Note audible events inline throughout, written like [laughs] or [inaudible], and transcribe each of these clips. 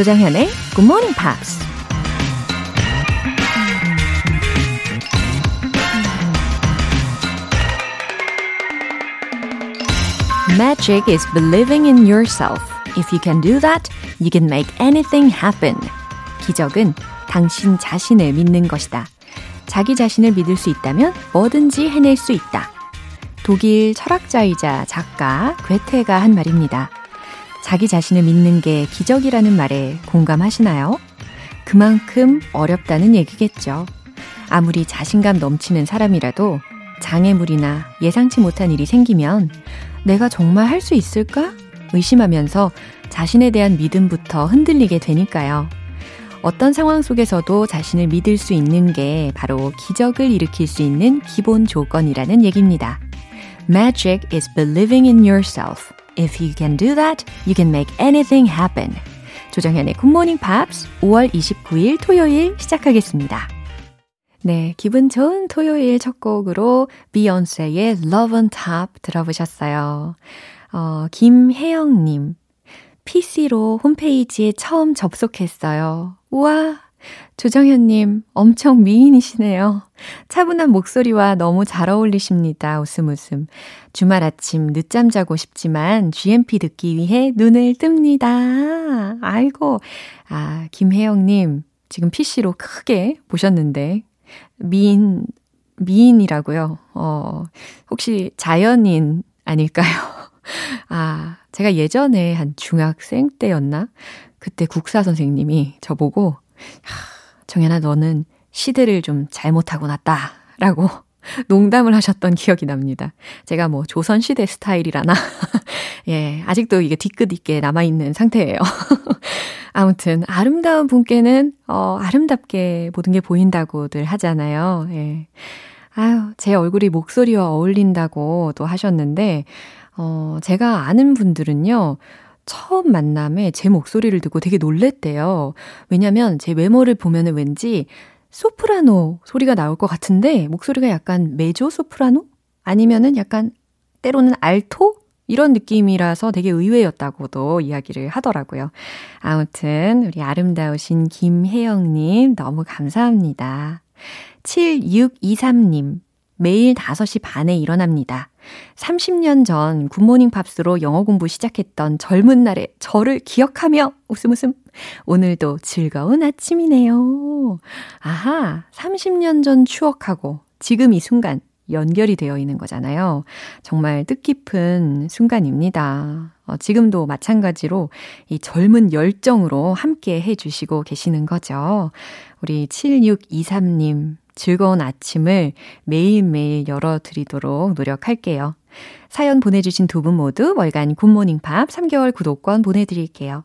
조장현의 Good Morning Pops. Magic is believing in yourself. If you can do that, you can make anything happen. 기적은 당신 자신을 믿는 것이다. 자기 자신을 믿을 수 있다면 뭐든지 해낼 수 있다. 독일 철학자이자 작가 괴테가 한 말입니다. 자기 자신을 믿는 게 기적이라는 말에 공감하시나요? 그만큼 어렵다는 얘기겠죠. 아무리 자신감 넘치는 사람이라도 장애물이나 예상치 못한 일이 생기면 내가 정말 할 수 있을까? 의심하면서 자신에 대한 믿음부터 흔들리게 되니까요. 어떤 상황 속에서도 자신을 믿을 수 있는 게 바로 기적을 일으킬 수 있는 기본 조건이라는 얘기입니다. Magic is believing in yourself. If you can do that, you can make anything happen. 조정현의 굿모닝 팝스 5월 29일 토요일 시작하겠습니다. 네, 기분 좋은 토요일 첫 곡으로 비욘세의 Love on Top 들어보셨어요. 어, 김혜영님, PC로 홈페이지에 처음 접속했어요. 우와! 조정현님, 엄청 미인이시네요. 차분한 목소리와 너무 잘 어울리십니다. 웃음 웃음. 주말 아침 늦잠 자고 싶지만 GMP 듣기 위해 눈을 뜹니다. 아이고. 아, 김혜영님, 지금 PC로 크게 보셨는데, 미인, 미인이라고요. 어, 혹시 자연인 아닐까요? [laughs] 아, 제가 예전에 한 중학생 때였나? 그때 국사 선생님이 저보고, 정연아, 너는 시대를 좀 잘못하고 났다. 라고 [laughs] 농담을 하셨던 기억이 납니다. 제가 뭐 조선시대 스타일이라나? [laughs] 예, 아직도 이게 뒤끝 있게 남아있는 상태예요. [laughs] 아무튼, 아름다운 분께는, 어, 아름답게 모든 게 보인다고들 하잖아요. 예. 아유, 제 얼굴이 목소리와 어울린다고 또 하셨는데, 어, 제가 아는 분들은요, 처음 만남에 제 목소리를 듣고 되게 놀랬대요. 왜냐면 제 외모를 보면은 왠지 소프라노 소리가 나올 것 같은데 목소리가 약간 메조 소프라노? 아니면은 약간 때로는 알토? 이런 느낌이라서 되게 의외였다고도 이야기를 하더라고요. 아무튼 우리 아름다우신 김혜영님 너무 감사합니다. 7623님 매일 5시 반에 일어납니다. 30년 전 굿모닝 팝스로 영어 공부 시작했던 젊은 날의 저를 기억하며 웃음 웃음. 오늘도 즐거운 아침이네요. 아하, 30년 전 추억하고 지금 이 순간 연결이 되어 있는 거잖아요. 정말 뜻깊은 순간입니다. 어, 지금도 마찬가지로 이 젊은 열정으로 함께 해주시고 계시는 거죠. 우리 7623님, 즐거운 아침을 매일매일 열어드리도록 노력할게요. 사연 보내주신 두 분 모두 월간 굿모닝 팝스 3개월 구독권 보내드릴게요.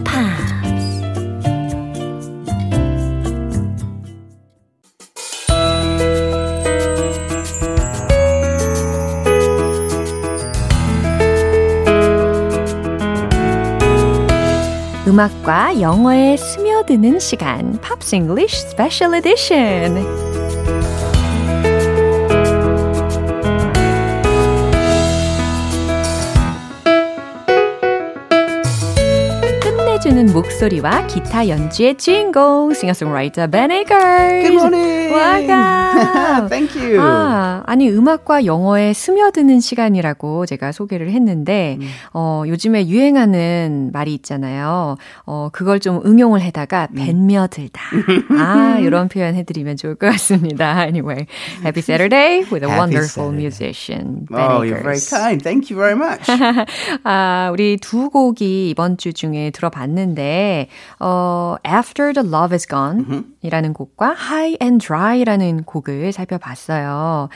음악과 영어에 스며드는 시간 팝스 잉글리쉬 스페셜 에디션 웃겨주는 목소리와 기타 연주의 주인공 싱어송라이터 Ben Akers. Good morning. Welcome. Thank you. 아, 아니 음악과 영어에 스며드는 시간이라고 제가 소개를 했는데 음. 어, 요즘에 유행하는 말이 있잖아요. 어, 그걸 좀 응용을 해다가 음. 밴며들다. 아, 이런 표현 해드리면 좋을 것 같습니다. Anyway, happy Saturday with a Happy wonderful Saturday. musician. Ben Oh, you're very Akers. kind. Thank you very much. 아, 우리 두 곡이 이번 주 중에 들어봤는데, 어, After the Love is Gone 이라는 곡과 High and Dry라는 곡을 살펴봤어요.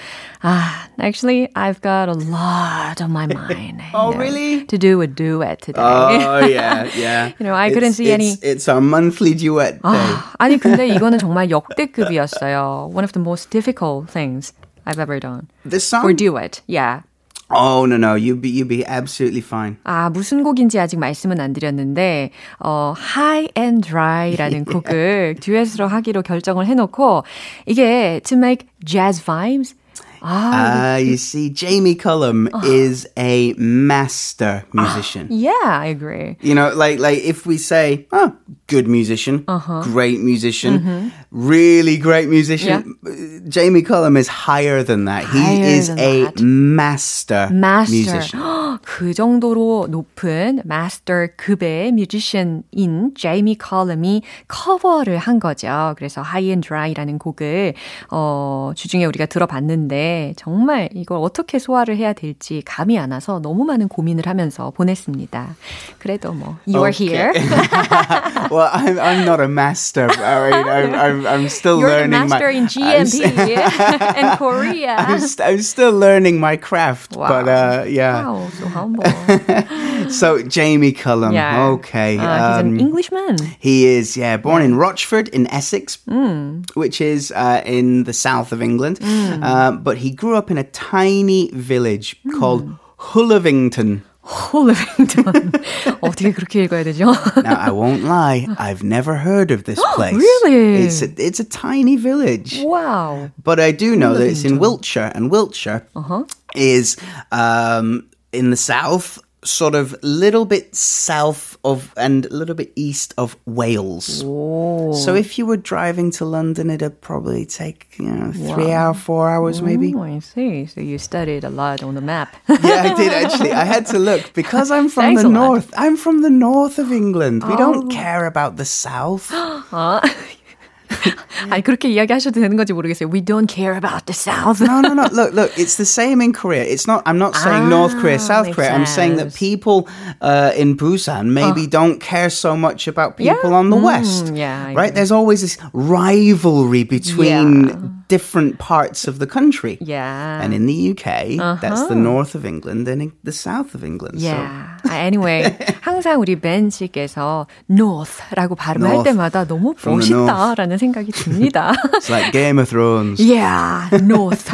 아, actually, I've got a lot on my mind. [laughs] Oh, you know, really? To do a duet today. Oh yeah, [laughs] yeah. You know, I couldn't It's- see any- It's, it's our monthly duet day. 아, 아니, 근데 [laughs] 이거는 정말 역대급이었어요. One of the most difficult things I've ever done. This song? For duet, yeah. Oh no, no, you'd be you'd be absolutely fine. 아, 무슨 곡인지 아직 말씀은 안 드렸는데, 어, High and Dry라는 곡을 듀엣으로 하기로 결정을 해놓고, 이게 to make jazz vibes. 아, Uh, you see, Jamie Cullum is a master musician. yeah, I agree. You know, like like if we say, oh, good musician, great musician, really great musician, uh, Jamie Cullum is higher than that. He Higher is than a that. master, Master. musician. [gasps] 그 정도로 높은 마스터급의 뮤지션인 제이미 컬럼이 커버를 한 거죠. 그래서 High and Dry라는 곡을 어, 주중에 우리가 들어봤는데 정말 이걸 어떻게 소화를 해야 될지 감이 안 와서 너무 많은 고민을 하면서 보냈습니다. 그래도 뭐 you are Okay. here. [laughs] well, I'm I'm not a master. All right, I'm I'm, I'm still You're the learning master my. in I'm GMP s- [laughs] and Korea. [laughs] I'm, st- I'm still learning my craft, Wow. but uh, yeah. Wow, so humble. So Jamie Cullum, yeah. okay, Uh, he's um, an Englishman. He is, yeah, born in Rochford in Essex, Hmm. which is uh, in the south of England. Uh, but he grew up in a tiny village Hmm. called Hullavington. 홀리빙턴. [laughs] [laughs] 어떻게 그렇게 읽어야 되죠? Now, I won't lie, [laughs] I've never heard of this [gasps] place. Really? It's a, it's a tiny village. wow. But I do know that it's in Wiltshire, and Wiltshire Uh-huh. is um, in the south, sort of little bit south of and a little bit east of Wales. So if you were driving to London, it'd probably take you know three hour, four hours maybe. Oh, I see. So you studied a lot on the map. Yeah, I did [laughs] actually. I had to look because I'm from Thanks the a lot. north. I'm from the north of England. We don't oh. care about the south. [gasps] [laughs] 아니 그렇게 이야기하셔도 되는 건지 모르겠어요. We don't care about the South. No, no, no. Look, look. It's the same in Korea. It's not. I'm not saying North Korea, South makes Korea. I'm saying that sense. people uh, in Busan maybe don't care so much about Yeah. people on the west. yeah, I right. agree. There's always this rivalry between Yeah. different parts of the country. Yeah. And in the UK, that's the north of England and the south of England. Yeah. 아, So Anyway, 항상 우리 벤 씨께서 North라고 발음할 North. 때마다 너무. 멋있다라는 생각이 듭니다. So it's like Game of Thrones. yeah, North.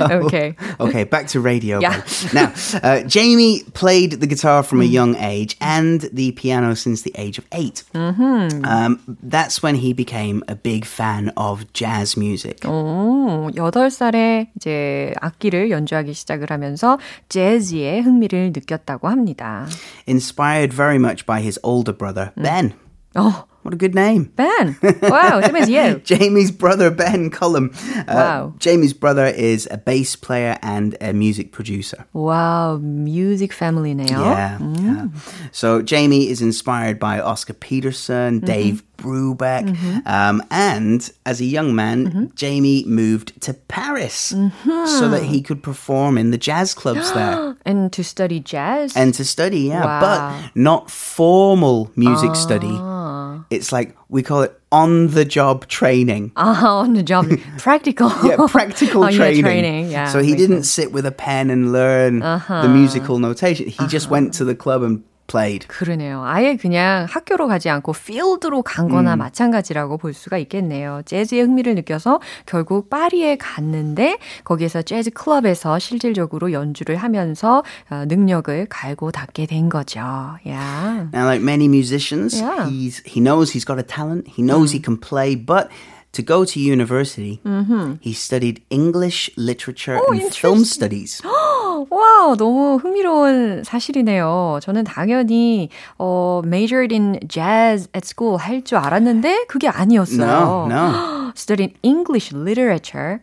okay. Okay, back to radio. Yeah. Now, uh, Jamie played the guitar from a Mm. young age and the piano since the age of 8 Mm-hmm. Um, that's when he became a big fan of jazz music. 오, 8살에 이제 악기를 연주하기 시작을 하면서 재즈에 흥미를 느꼈다고 합니다. Inspired very much by his older brother, Mm. Ben. 어, What a good name. Ben. Wow, same as you. [laughs] Jamie's brother, Ben Cullum. Uh, Wow. Jamie's brother is a bass player and a music producer. Wow, music family네요. Yeah, yeah. Mm. So Jamie is inspired by Oscar Peterson, mm-hmm. Dave Brubeck, mm-hmm. um, and as a young man, mm-hmm. Jamie moved to Paris so that he could perform in the jazz clubs [gasps] there And to study jazz. and to study. Yeah, Wow. but not formal music study. It's like we call it on the job training. [laughs] Ah, on the job, [laughs] practical. Yeah, practical [laughs] Oh, yeah, training. training. Yeah, so he didn't sense. Uh-huh. sit with a pen and learn the musical notation. He just went to the club and played. 그러네요. 아예 그냥 학교로 가지 않고 필드로 간 거나 음. 마찬가지라고 볼 수가 있겠네요. 재즈에 흥미를 느껴서 결국 파리에 갔는데 거기에서 재즈 클럽에서 실질적으로 연주를 하면서 어, 능력을 갈고 닦게 된 거죠. Yeah. Now, like many musicians, Yeah. he's he knows he's got a talent. He knows he can play, but to go to university, he studied English literature and film studies. [gasps] 와, 너무 흥미로운 사실이네요. 저는 당연히 어, majored in jazz at school 할 줄 알았는데 그게 아니었어요. No, no. [gasps] Studied English literature,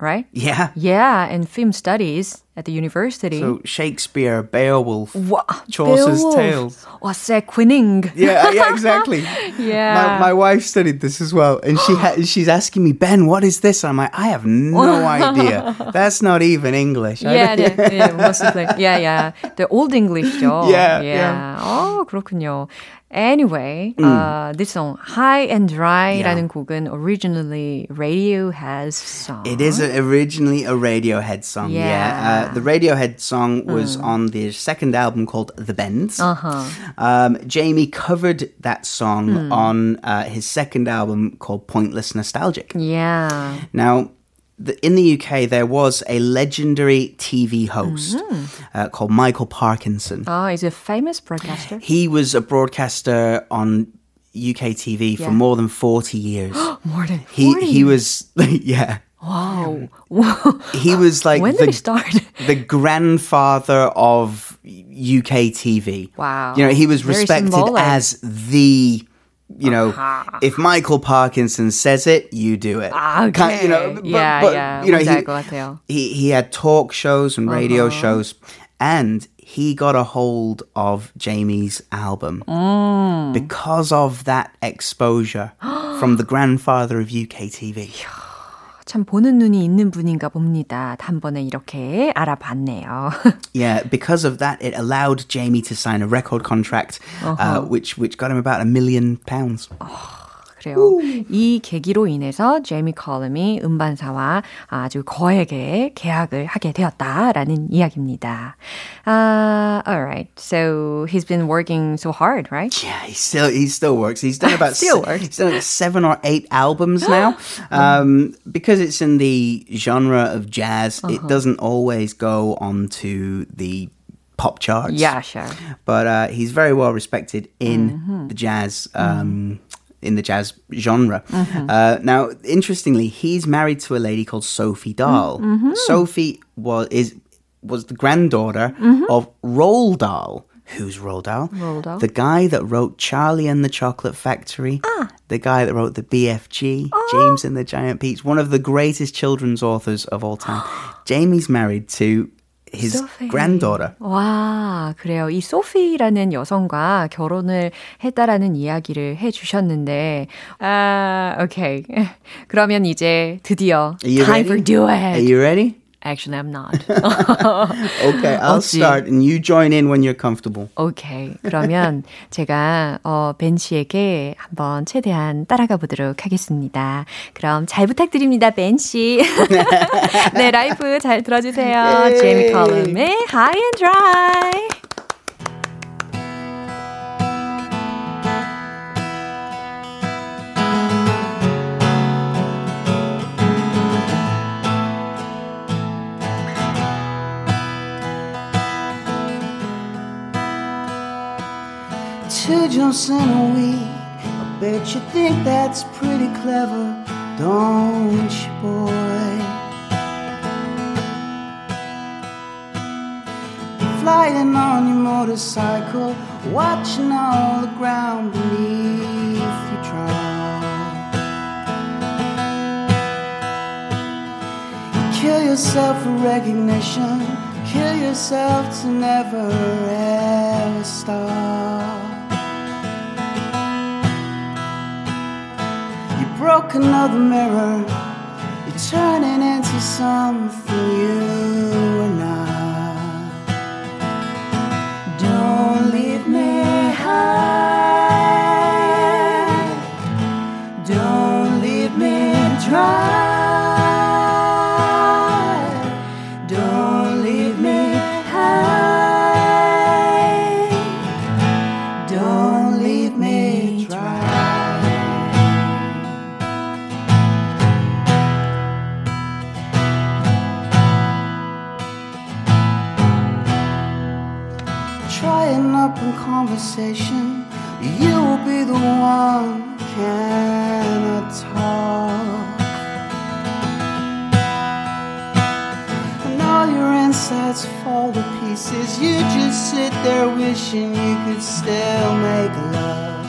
right? Yeah. Yeah, and film studies at the university. So Shakespeare, Beowulf, 와, Chaucer's Beowulf. Tales. 와, Quinning. Yeah, uh, yeah, exactly. [laughs] Yeah. My, my wife studied this as well, and she ha- [gasps] she's asking me, Ben, what is this? I'm like, I have no [laughs] idea. That's not even English. I Yeah, don't- yeah, yeah, mostly. Yeah, yeah. The old English죠. [laughs] Yeah, yeah. yeah. 어, 그렇군요. Anyway, uh, this song High and Dry라는 곡은 originally Radiohead's song. It is a, originally a Radiohead song. Yeah. Yeah. Uh, the Radiohead song was on their second album called The Bends. Uh-huh. Um, Jamie covered that song on uh, his second album called Pointless Nostalgic. Yeah. Now, the, in the UK, there was a legendary TV host mm-hmm. uh, called Michael Parkinson. Oh, he's a famous broadcaster. He was a broadcaster on UK TV Yeah. for more than 40 years. [gasps] More than 40. he he was [laughs] yeah. Wow. Um, [laughs] he was like when the, did he start? [laughs] the grandfather of UK TV. Wow. You know, he was Very respected symbolic. as the you know, uh-huh. if Michael Parkinson says it, you do it. Okay. Kind, you know, but, yeah, but, yeah. You know, exactly. he, he, he had talk shows and radio uh-huh. shows, and he got a hold of Jamie's album mm. because of that exposure [gasps] from the grandfather of UK TV. 참 보는 눈이 있는 분인가 봅니다. 단번에 이렇게 알아봤네요. [laughs] Yeah, because of that, it allowed Jamie to sign a record contract, uh Uh-huh. which which got him about a million pounds. 그래요. 이 계기로 인해서 제이미 컬럼이 음반사와 아주 거액의 계약을 하게 되었다라는 이야기입니다. Uh, alright. So he's been working so hard, right? Yeah, he still he still works. He's done [laughs] about Still se- works. he's done like seven or eight albums now. [gasps] Um, because it's in the genre of jazz, Uh-huh. it doesn't always go onto the pop charts. Yeah, sure. but uh, he's very well respected in Mm-hmm. the jazz. Um, in the jazz genre. Mm-hmm. Uh, now, interestingly, he's married to a lady called Sophie Dahl. Mm-hmm. Sophie was is was the granddaughter of Roald Dahl. Who's Roald Dahl? Mm-hmm. Roald Dahl. The guy that wrote Charlie and the Chocolate Factory. Ah. The guy that wrote the BFG, James and the Giant Peach. One of the greatest children's authors of all time. [gasps] Jamie's married to his Sophie. granddaughter. 와, 그래요. 이 소피라는 여성과 결혼을 했다라는 이야기를 해 주셨는데, 아, 오케이. 그러면 이제 드디어 time ready? for do Are you ready? Actually, I'm not. Okay, I'll start and you join in when you're comfortable. 오케이. 그러면 제가 어, 벤 씨에게 한번 최대한 따라가 보도록 하겠습니다. 그럼 잘 부탁드립니다, 벤 씨. 네, 라이브 잘 들어주세요. 제이미 컬럼의 High and Dry. Two jumps in a week. I bet you think that's pretty clever, don't you, boy? Flying on your motorcycle, watching all the ground beneath you. You kill yourself for recognition, kill yourself to never ever stop. Broke another mirror, you're turning into something you be the one can I talk and all your insides fall to pieces. You just sit there wishing you could still make love.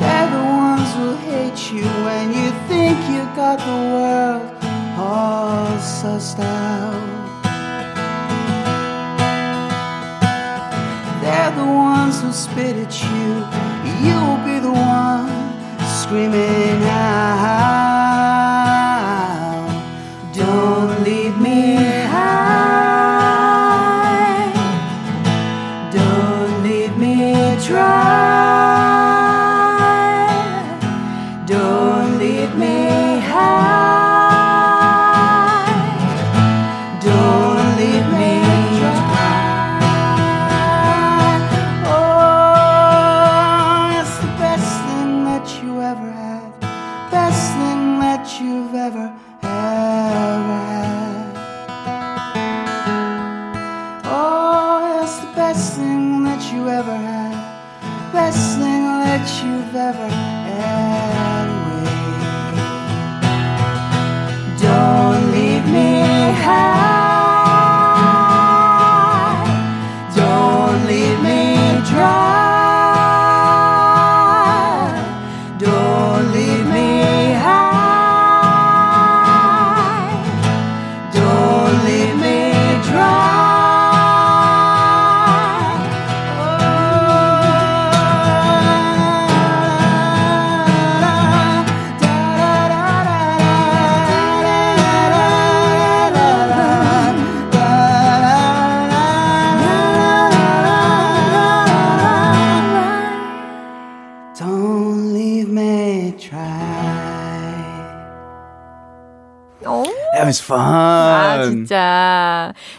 They're the ones who hate you when you think you got the world all sussed out. Screaming you've ever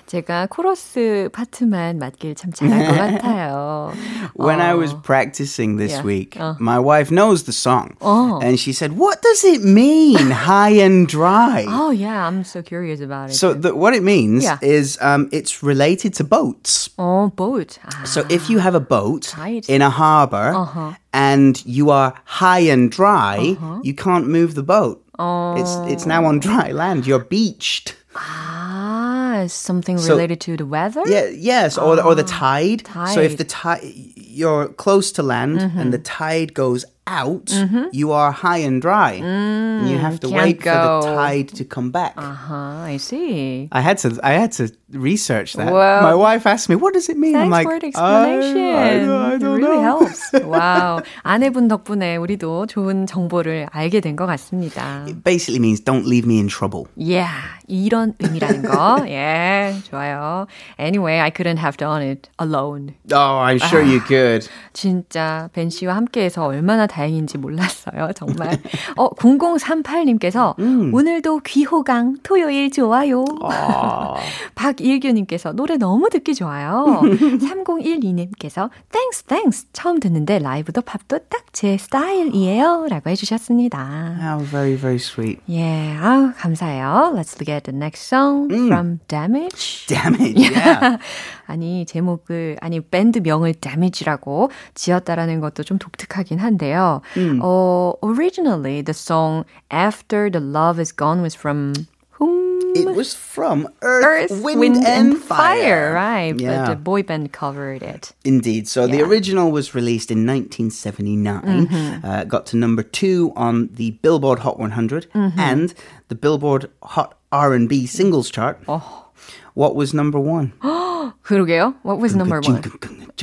제가 코러스 파트만 맡길 참 잘할 것 [laughs] 같아요. When I 어. was practicing this Yeah. week, Uh. my wife knows the song. Oh. And she said, What does it mean, high and dry? [laughs] Oh, yeah, I'm so curious about it. So, the, what it means Yeah. is um, it's related to boats. 어, boat. 아, So, if you have a boat Right. in a harbor Uh-huh. and you are high and dry, you can't move the boat. It's, it's now on dry land. You're beached. ah, something So- related to the weather? Yeah, yes, or, the- or the oh, tide. So if the tide, you're close to land mm-hmm. and the tide goes out, mm-hmm. you are high and dry. and you mm, have to wait for the tide to come back. Uh-huh, I see. I had to, I had to research that. Well, My wife asked me, "What does it mean?" I'm like, for the "I- explanation. I, don't- I it don't really know. helps. 와우. 아내분 덕분에 우리도 좋은 정보를 알게 된 것 같습니다. It basically means don't leave me in trouble. Yeah, 이런 의미라는 거. 예, 좋아요. Anyway, I couldn't have done it alone. Oh, I'm sure you could. 진짜 벤 씨와 함께해서 얼마나 다행인지 몰랐어요. 정말. 어 0038님께서 오늘도 귀호강 토요일 좋아요. 박 일규님께서 노래 너무 듣기 좋아요. 3012님께서 thanks thanks 처음 듣는데 라이브도 팝도 딱 제 스타일이에요.라고 해주셨습니다. How very, very sweet. 예, 아우 감사해요. Let's look at the next song from Damage. Damn it. Yeah. 아니 제목을 아니 밴드 명을 Damage라고 지었다라는 것도 좀 독특하긴 한데요. 어, originally the song After the Love Is Gone was from whom? it was from Earth, Earth, Wind, and, Fire. right? Yeah. But the boy band covered it. Indeed. So the Yeah. original was released in 1979, uh, got to number two on the Billboard Hot 100 and the Billboard Hot R&B Singles Chart. What was number one? [gasps] 그러게요. What was number one?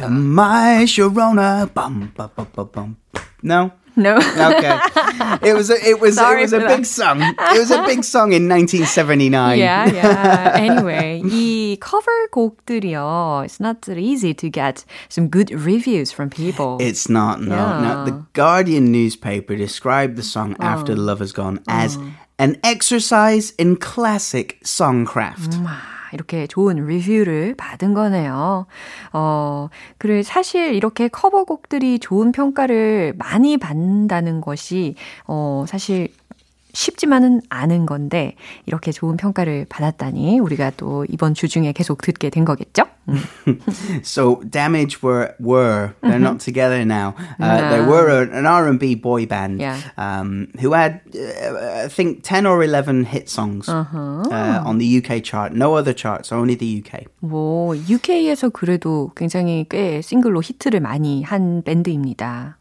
My Sharona. Bum, bum, bum, bum, bum. No. No. Okay. It was a, it was Sorry it was a for big that. song. It was a big song in 1979. yeah, yeah. Anyway, 이 cover 곡들이요. It's not that easy to get some good reviews from people. It's not, no. Yeah. no. The Guardian newspaper described the song After the Love Has Gone as an exercise in classic songcraft. 아, 이렇게 좋은 리뷰를 받은 거네요. 어, 그리고 사실 이렇게 커버곡들이 좋은 평가를 많이 받는다는 것이, 어, 사실 쉽지만은 않은 건데 이렇게 좋은 평가를 받았다니 우리가 또 이번 주 중에 계속 듣게 된 거겠죠? so Damage were were they're not together now. Uh. They were an R&B boy band Yeah. um, who had uh, I think 10 or 11 hit songs uh on the UK chart. No other charts, only the UK. 뭐 UK에서 그래도 굉장히 꽤 싱글로 히트를 많이 한 밴드입니다.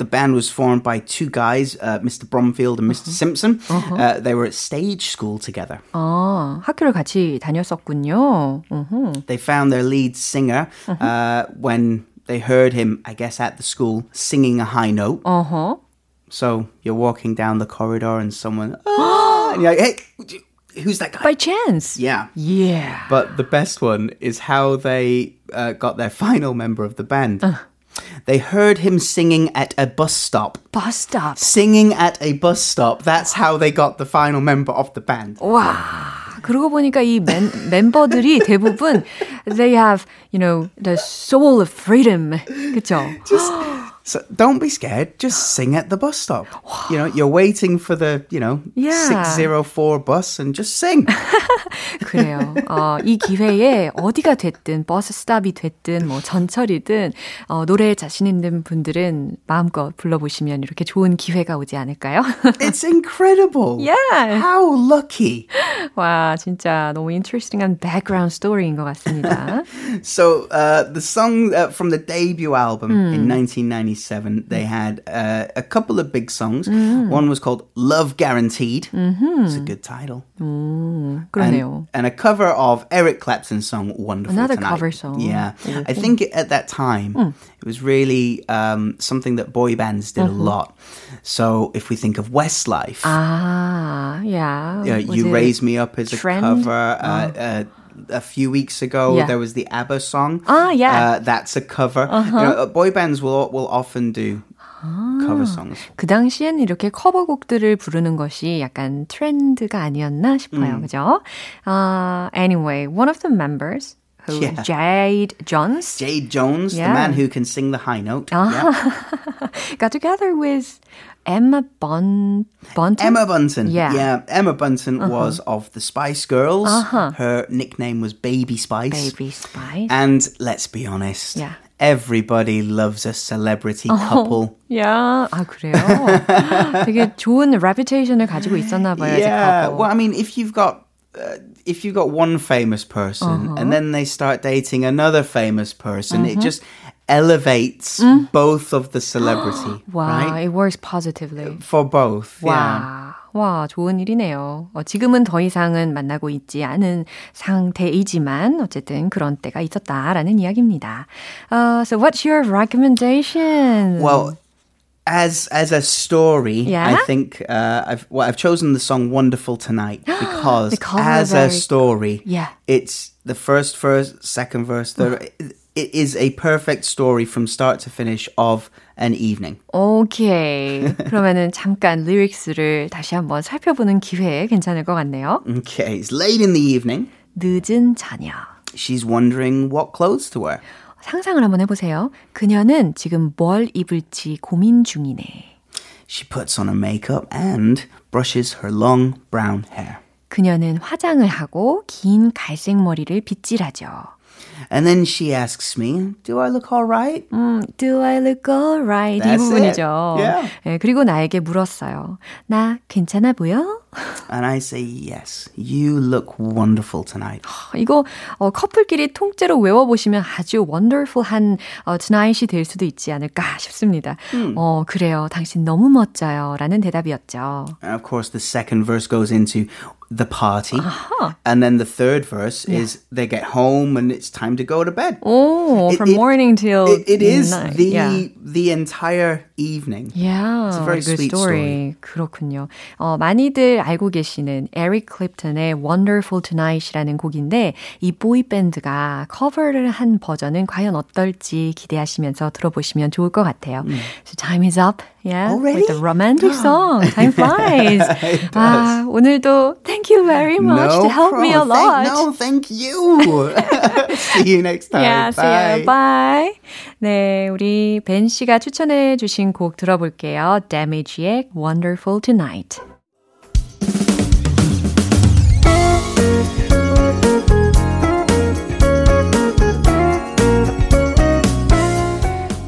The band was formed by two guys, uh, Mr. Bromfield and mister Simpson. Uh, they were at stage school together. 아, 학교를 같이 다녔었군요. 음흠. They found their lead singer uh, when they heard him, I guess, at the school singing a high note. 어허. So you're walking down the corridor and someone, [gasps] "Ah," and you're like, hey, who's that guy? By chance. Yeah. Yeah. But the best one is how they uh, got their [laughs] final member of the band. They heard him singing at a bus stop. Bus stop. Singing at a bus stop. That's how they got the final member of the band. 와. 그러고 보니까 이 멤, 멤버들이 대부분 they have, you know, the soul of freedom. 그쵸? So don't be scared. Just [gasps] sing at the bus stop. You know, you're waiting for the, you know, Yeah. 604 bus and just sing. [laughs] 그래요. 어, 이 기회에 어디가 됐든 버스 스탑이 됐든 뭐 전철이든 어, 노래에 자신 있는 분들은 마음껏 불러보시면 이렇게 좋은 기회가 오지 않을까요? [laughs] It's incredible. yeah. How lucky. 와 진짜 너무 interesting한 background story인 것 같습니다. [laughs] So uh, the song uh, from the debut album in they mm. had uh, a couple of big songs. Mm. One was called Love Guaranteed. Mm-hmm. It's a good title. Mm, and, and, a cover of Eric Clapton's song Wonderful Another Tonight. cover song. Yeah. I think at that time, mm. it was really um, something that boy bands did mm-hmm. a lot. So if we think of Westlife. Ah, yeah. You, you Raise Me Up as a cover. Oh. Uh, uh, a few weeks ago, Yeah. there was the ABBA song. Ah, yeah. Uh-huh. Uh, that's a cover. You know, uh, boy bands will will often do Ah. cover songs. 그 당시엔 이렇게 커버곡들을 부르는 것이 약간 트렌드가 아니었나 싶어요. 그죠? Uh, anyway, one of the members who Yeah. Jade Jones Jade Jones, Yeah. the man who can sing the high note. Ah. Yeah. [laughs] got together with Emma Bon Bunton. Emma Bunton. Yeah. Uh-huh. Emma Bunton was of the Spice Girls. Her nickname was Baby Spice. Baby Spice. And let's be honest. Yeah. Everybody loves a celebrity couple. 야, 아 그래요? [laughs] 되게 좋은 reputation을 가지고 있었나 봐요. 이 Yeah. couple. Well, I mean, if you've got uh, if you've got one famous person Uh-huh. and then they start dating another famous person, it just elevates Mm. both of the celebrity, [gasps] [gasps] 와, right? it works positively. For both. Yeah. 와, 와, 좋은 일이네요. 어, 지금은 더 이상은 만나고 있지 않은 상태이지만 어쨌든 그런 때가 있었다라는 이야기입니다. Uh, so what's your recommendation? Well, as as a story, Yeah? I think uh, I've well, I've chosen the song "Wonderful Tonight" [gasps] because The cover as very- a story, Yeah. it's the first verse, second verse, third. it- it is a perfect story from start to finish of an evening. 오케이. [laughs] 그러면은 잠깐 리릭스를 다시 한번 살펴보는 기회 괜찮을 것 같네요. Okay, it's late in the evening. 늦은 저녁. She's wondering what clothes to wear. 상상을 한번 해보세요. 그녀는 지금 뭘 입을지 고민 중이네. She puts on her makeup and brushes her long brown hair. 그녀는 화장을 하고 긴 갈색 머리를 빗질하죠. And then she asks me, "Do I look all right?" 음, do I look alright? 이 부분이죠. Yeah. 예, 그리고 나에게 물었어요. 나 괜찮아 보여? And I say, "Yes, you look wonderful tonight." [sighs] 이거 어, 커플끼리 통째로 외워보시면 아주 wonderful한 어, tonight이 될 수도 있지 않을까 [laughs] 싶습니다. 어, 그래요. 당신 너무 멋져요. 라는 대답이었죠. And of course, the second verse goes into the party. And then the third verse is they get home and it's time to go to bed. 오, It- from it- morning till It, it is night. the Yeah. the entire evening. Yeah, It's a very good sweet story. 그렇군요. 어, 많이들 알고 계시는 에릭 클립턴의 Wonderful Tonight이라는 곡인데 이 보이 밴드가 커버를 한 버전은 과연 어떨지 기대하시면서 들어보시면 좋을 것 같아요. So time is up. Yeah, Already? with the romantic song. Time flies. 아, 오늘도 thank you very much to help me a lot. Thank, no, thank you. See you next time. Yeah, see you. Bye. 네, 우리 벤 씨가 추천해 주신 곡 들어볼게요. Damage의 Wonderful Tonight.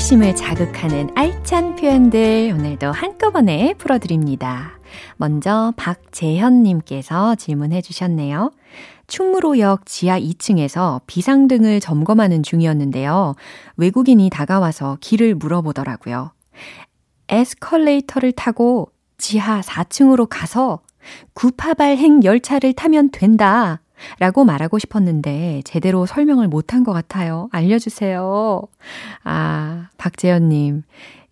호기심을 자극하는 알찬 표현들 오늘도 한꺼번에 풀어드립니다. 먼저 박재현님께서 질문해 주셨네요. 충무로역 지하 2층에서 비상등을 점검하는 중이었는데요. 외국인이 다가와서 길을 물어보더라고요. 에스컬레이터를 타고 지하 4층으로 가서 구파발행 열차를 타면 된다. 라고 말하고 싶었는데 제대로 설명을 못한 것 같아요. 알려주세요. 아, 박재현님.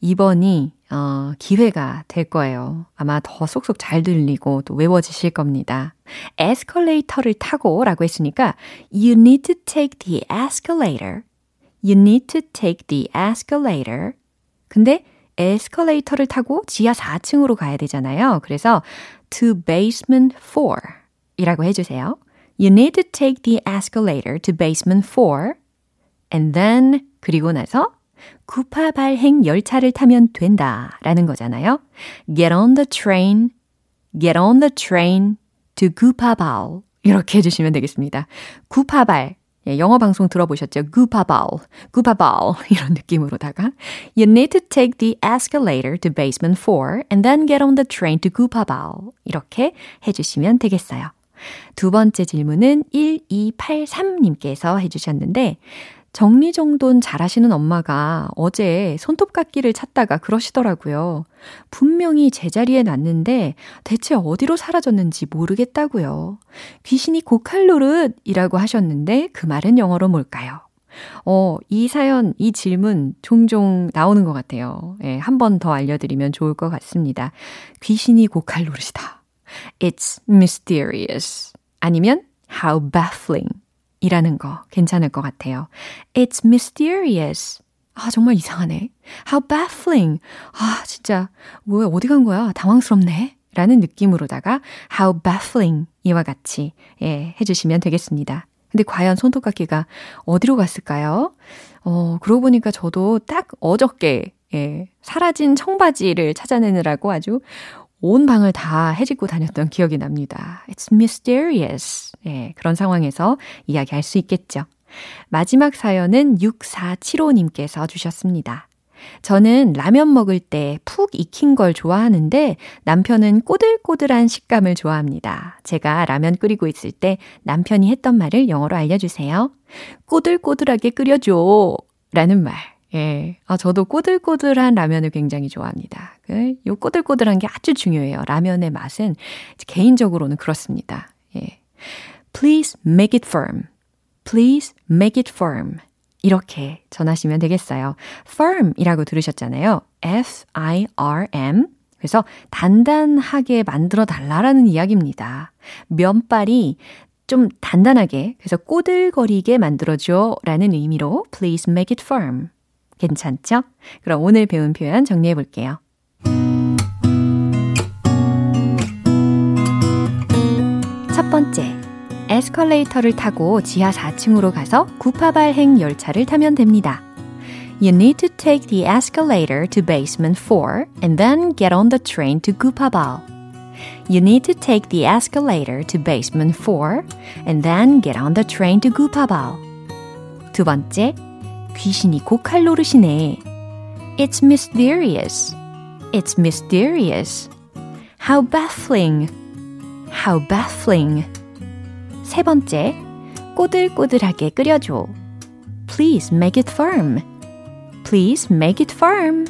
이번이, 어, 기회가 될 거예요. 아마 더 쏙쏙 잘 들리고 또 외워지실 겁니다. 에스컬레이터를 타고 라고 했으니까 You need to take the escalator. You need to take the escalator. 근데 에스컬레이터를 타고 지하 4층으로 가야 되잖아요. 그래서 to basement 4 이라고 해주세요. You need to take the escalator to basement 4 and then 그리고 나서 구파 발행 열차를 타면 된다 라는 거잖아요. Get on the train, get on the train to 구파발 이렇게 해주시면 되겠습니다. 구파발 예, 영어 방송 들어보셨죠? 구파발, 구파발 이런 느낌으로다가 You need to take the escalator to basement 4 and then get on the train to 구파발 이렇게 해주시면 되겠어요. 두 번째 질문은 1283님께서 해주셨는데, 정리정돈 잘하시는 엄마가 어제 손톱깎이를 찾다가 그러시더라고요. 분명히 제자리에 놨는데 대체 어디로 사라졌는지 모르겠다고요. 귀신이 고칼로릇이라고 하셨는데 그 말은 영어로 뭘까요? 어, 이 사연, 이 질문 종종 나오는 것 같아요. 예, 한 번 더 알려드리면 좋을 것 같습니다. 귀신이 고칼로릇이다. It's mysterious. 아니면 how baffling 이라는 거 괜찮을 것 같아요. It's mysterious. 아, 정말 이상하네. How baffling. 아, 진짜, 뭐야, 어디 간 거야? 당황스럽네. 라는 느낌으로다가 how baffling 이와 같이, 예, 해주시면 되겠습니다. 근데 과연 손톱깎이가 어디로 갔을까요? 어, 그러고 보니까 저도 딱 어저께, 예, 사라진 청바지를 찾아내느라고 아주 온 방을 다 해집고 다녔던 기억이 납니다. It's mysterious. 예, 그런 상황에서 이야기할 수 있겠죠. 마지막 사연은 6475님께서 주셨습니다. 저는 라면 먹을 때 푹 익힌 걸 좋아하는데 남편은 꼬들꼬들한 식감을 좋아합니다. 제가 라면 끓이고 있을 때 남편이 했던 말을 영어로 알려주세요. 꼬들꼬들하게 끓여줘. 라는 말. 예. 아, 저도 꼬들꼬들한 라면을 굉장히 좋아합니다. 그, 요 꼬들꼬들한 게 아주 중요해요. 라면의 맛은 개인적으로는 그렇습니다. 예. Please make it firm. Please make it firm. 이렇게 전하시면 되겠어요. firm 이라고 들으셨잖아요. F-I-R-M. 그래서 단단하게 만들어 달라라는 이야기입니다. 면발이 좀 단단하게, 그래서 꼬들거리게 만들어줘 라는 의미로 please make it firm. 괜찮죠? 그럼 오늘 배운 표현 정리해 볼게요. 첫 번째, 에스컬레이터를 타고 지하 4층으로 가서 구파발행 열차를 타면 됩니다. You need to take the escalator to basement 4 and then get on the train to Gupabal. You need to take the escalator to basement 4 and then get on the train to Gupabal. 두 번째, 귀신이 고칼 노릇이네. It's mysterious. It's mysterious. How baffling. How baffling. 세 번째, 꼬들꼬들하게 끓여줘. Please make it firm. Please make it firm.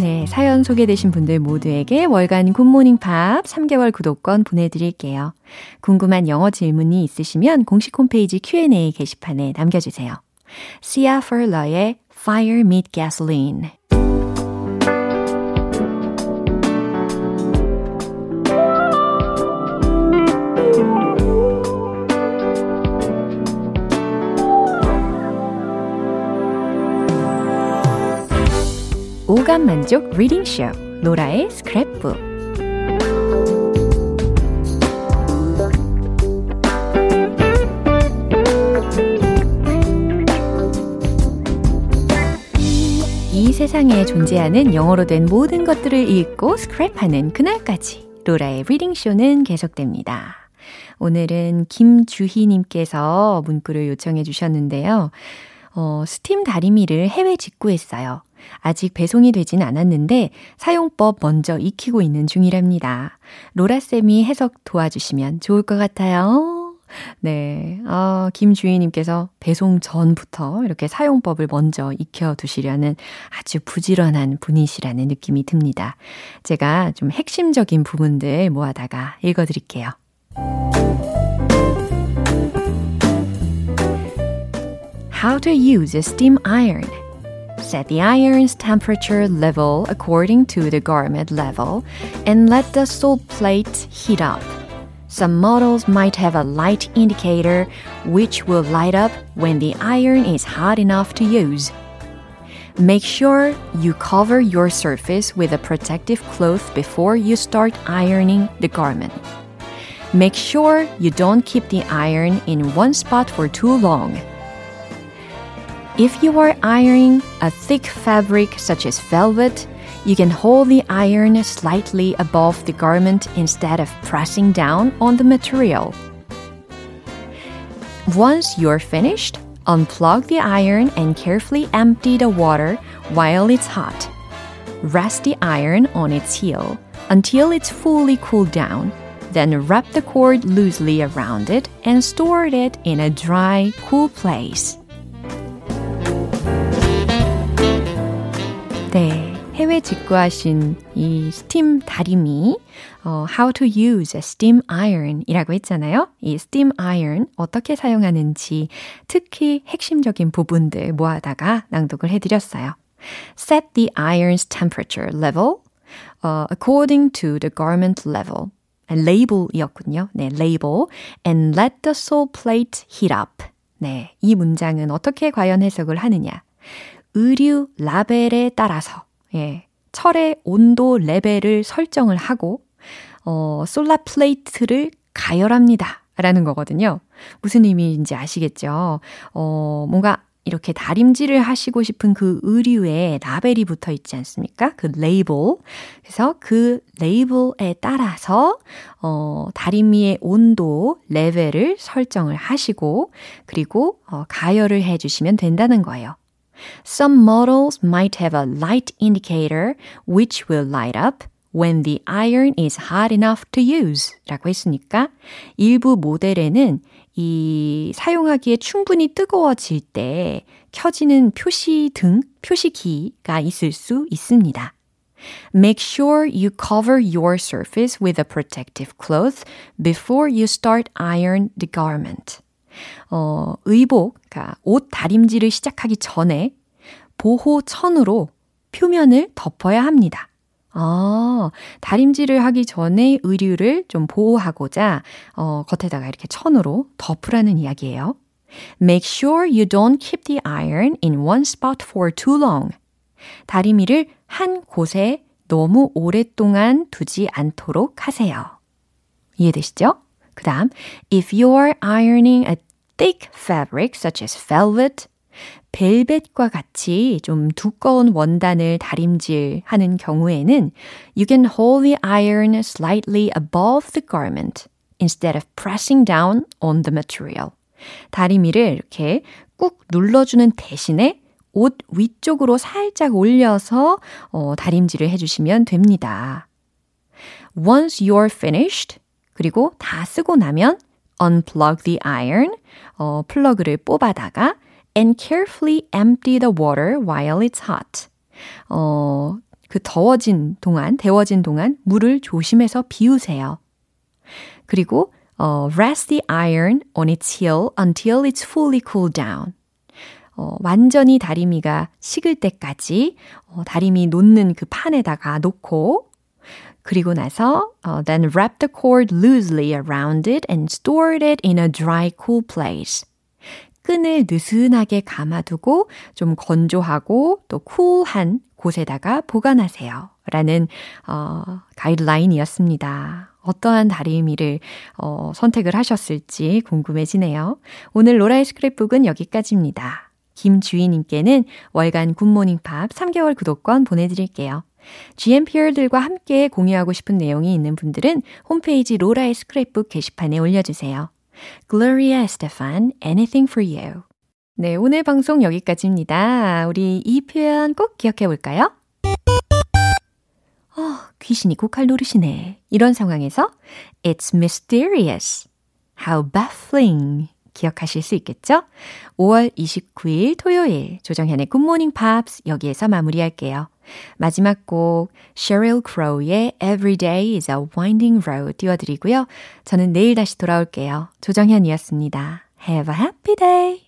네, 사연 소개되신 분들 모두에게 월간 굿모닝 팝 3개월 구독권 보내드릴게요. 궁금한 영어 질문이 있으시면 공식 홈페이지 Q&A 게시판에 남겨주세요. Sia Furler의 Fire Meet Gasoline 순간 만족 리딩 쇼 로라의 스크랩북 이 세상에 존재하는 영어로 된 모든 것들을 읽고 스크랩하는 그날까지 로라의 리딩쇼는 계속됩니다. 오늘은 김주희님께서 문구를 요청해 주셨는데요. 어, 스팀 다리미를 해외 직구했어요. 아직 배송이 되진 않았는데 사용법 먼저 익히고 있는 중이랍니다. 로라쌤이 해석 도와주시면 좋을 것 같아요. 네. 아, 김주희님께서 배송 전부터 이렇게 사용법을 먼저 익혀두시려는 아주 부지런한 분이시라는 느낌이 듭니다. 제가 좀 핵심적인 부분들 모아다가 읽어드릴게요. How to use a steam iron. Set the iron's temperature level according to the garment level and let the sole plate heat up. Some models might have a light indicator which will light up when the iron is hot enough to use. Make sure you cover your surface with a protective cloth before you start ironing the garment. Make sure you don't keep the iron in one spot for too long. If you are ironing a thick fabric such as velvet, you can hold the iron slightly above the garment instead of pressing down on the material. Once you're finished, unplug the iron and carefully empty the water while it's hot. Rest the iron on its heel until it's fully cooled down. Then wrap the cord loosely around it and store it in a dry, cool place. 네. 해외 직구하신 이 스팀 다리미, 어, How to use a steam iron 이라고 했잖아요. 이 steam iron 어떻게 사용하는지 특히 핵심적인 부분들 모아다가 낭독을 해드렸어요. Set the iron's temperature level uh, according to the garment level. label이었군요. 네, label. And let the sole plate heat up. 네, 이 문장은 어떻게 과연 해석을 하느냐. 의류 라벨에 따라서 예, 철의 온도 레벨을 설정을 하고 어, 솔라 플레이트를 가열합니다. 라는 거거든요. 무슨 의미인지 아시겠죠? 어, 뭔가 이렇게 다림질을 하시고 싶은 그 의류에 라벨이 붙어 있지 않습니까? 그 레이블. 그래서 그 레이블에 따라서, 어, 다리미의 온도 레벨을 설정을 하시고, 그리고, 어, 가열을 해 주시면 된다는 거예요. Some models might have a light indicator which will light up when the iron is hot enough to use 라고 했으니까 일부 모델에는 이 사용하기에 충분히 뜨거워질 때 켜지는 표시등, 표시키가 있을 수 있습니다. Make sure you cover your surface with a protective cloth before you start iron the garment. 어, 의복, 그러니까 옷 다림질을 시작하기 전에 보호천으로 표면을 덮어야 합니다. 아, 다림질을 하기 전에 의류를 좀 보호하고자 어, 겉에다가 이렇게 천으로 덮으라는 이야기예요. Make sure you don't keep the iron in one spot for too long. 다리미를 한 곳에 너무 오랫동안 두지 않도록 하세요. 이해되시죠? 그 다음, if you're ironing a thick fabric such as velvet, 벨벳과 같이 좀 두꺼운 원단을 다림질 하는 경우에는 you can hold the iron slightly above the garment instead of pressing down on the material. 다리미를 이렇게 꾹 눌러주는 대신에 옷 위쪽으로 살짝 올려서 어, 다림질을 해주시면 됩니다. Once you're finished, 그리고 다 쓰고 나면 unplug the iron, 어, 플러그를 뽑아다가 and carefully empty the water while it's hot. 어, 그 더워진 동안, 데워진 동안 물을 조심해서 비우세요. 그리고 어, rest the iron on its heel until it's fully cooled down. 어, 완전히 다리미가 식을 때까지 어, 다리미 놓는 그 판에다가 놓고 그리고 나서 uh, then wrap the cord loosely around it and store it in a dry, cool place. 끈을 느슨하게 감아두고 좀 건조하고 또 쿨한 곳에다가 보관하세요. 라는 어, 가이드라인이었습니다. 어떠한 다리미를 어, 선택을 하셨을지 궁금해지네요. 오늘 로라의 스크랩북은 여기까지입니다. 김주희님께는 월간 굿모닝 팝 3개월 구독권 보내드릴게요. GMPR들과 함께 공유하고 싶은 내용이 있는 분들은 홈페이지 로라의 스크랩북 게시판에 올려주세요. Gloria Estefan, Anything for You. 네, 오늘 방송 여기까지입니다. 우리 이 표현 꼭 기억해 볼까요? 어, 귀신이 고칼 노릇이네. 이런 상황에서 It's mysterious. How baffling. 기억하실 수 있겠죠? 5월 29일 토요일 조정현의 굿모닝 팝스 여기에서 마무리할게요. 마지막 곡 Sheryl Crow의 Every Day is a Winding Road 띄워드리고요. 저는 내일 다시 돌아올게요. 조정현이었습니다. Have a happy day!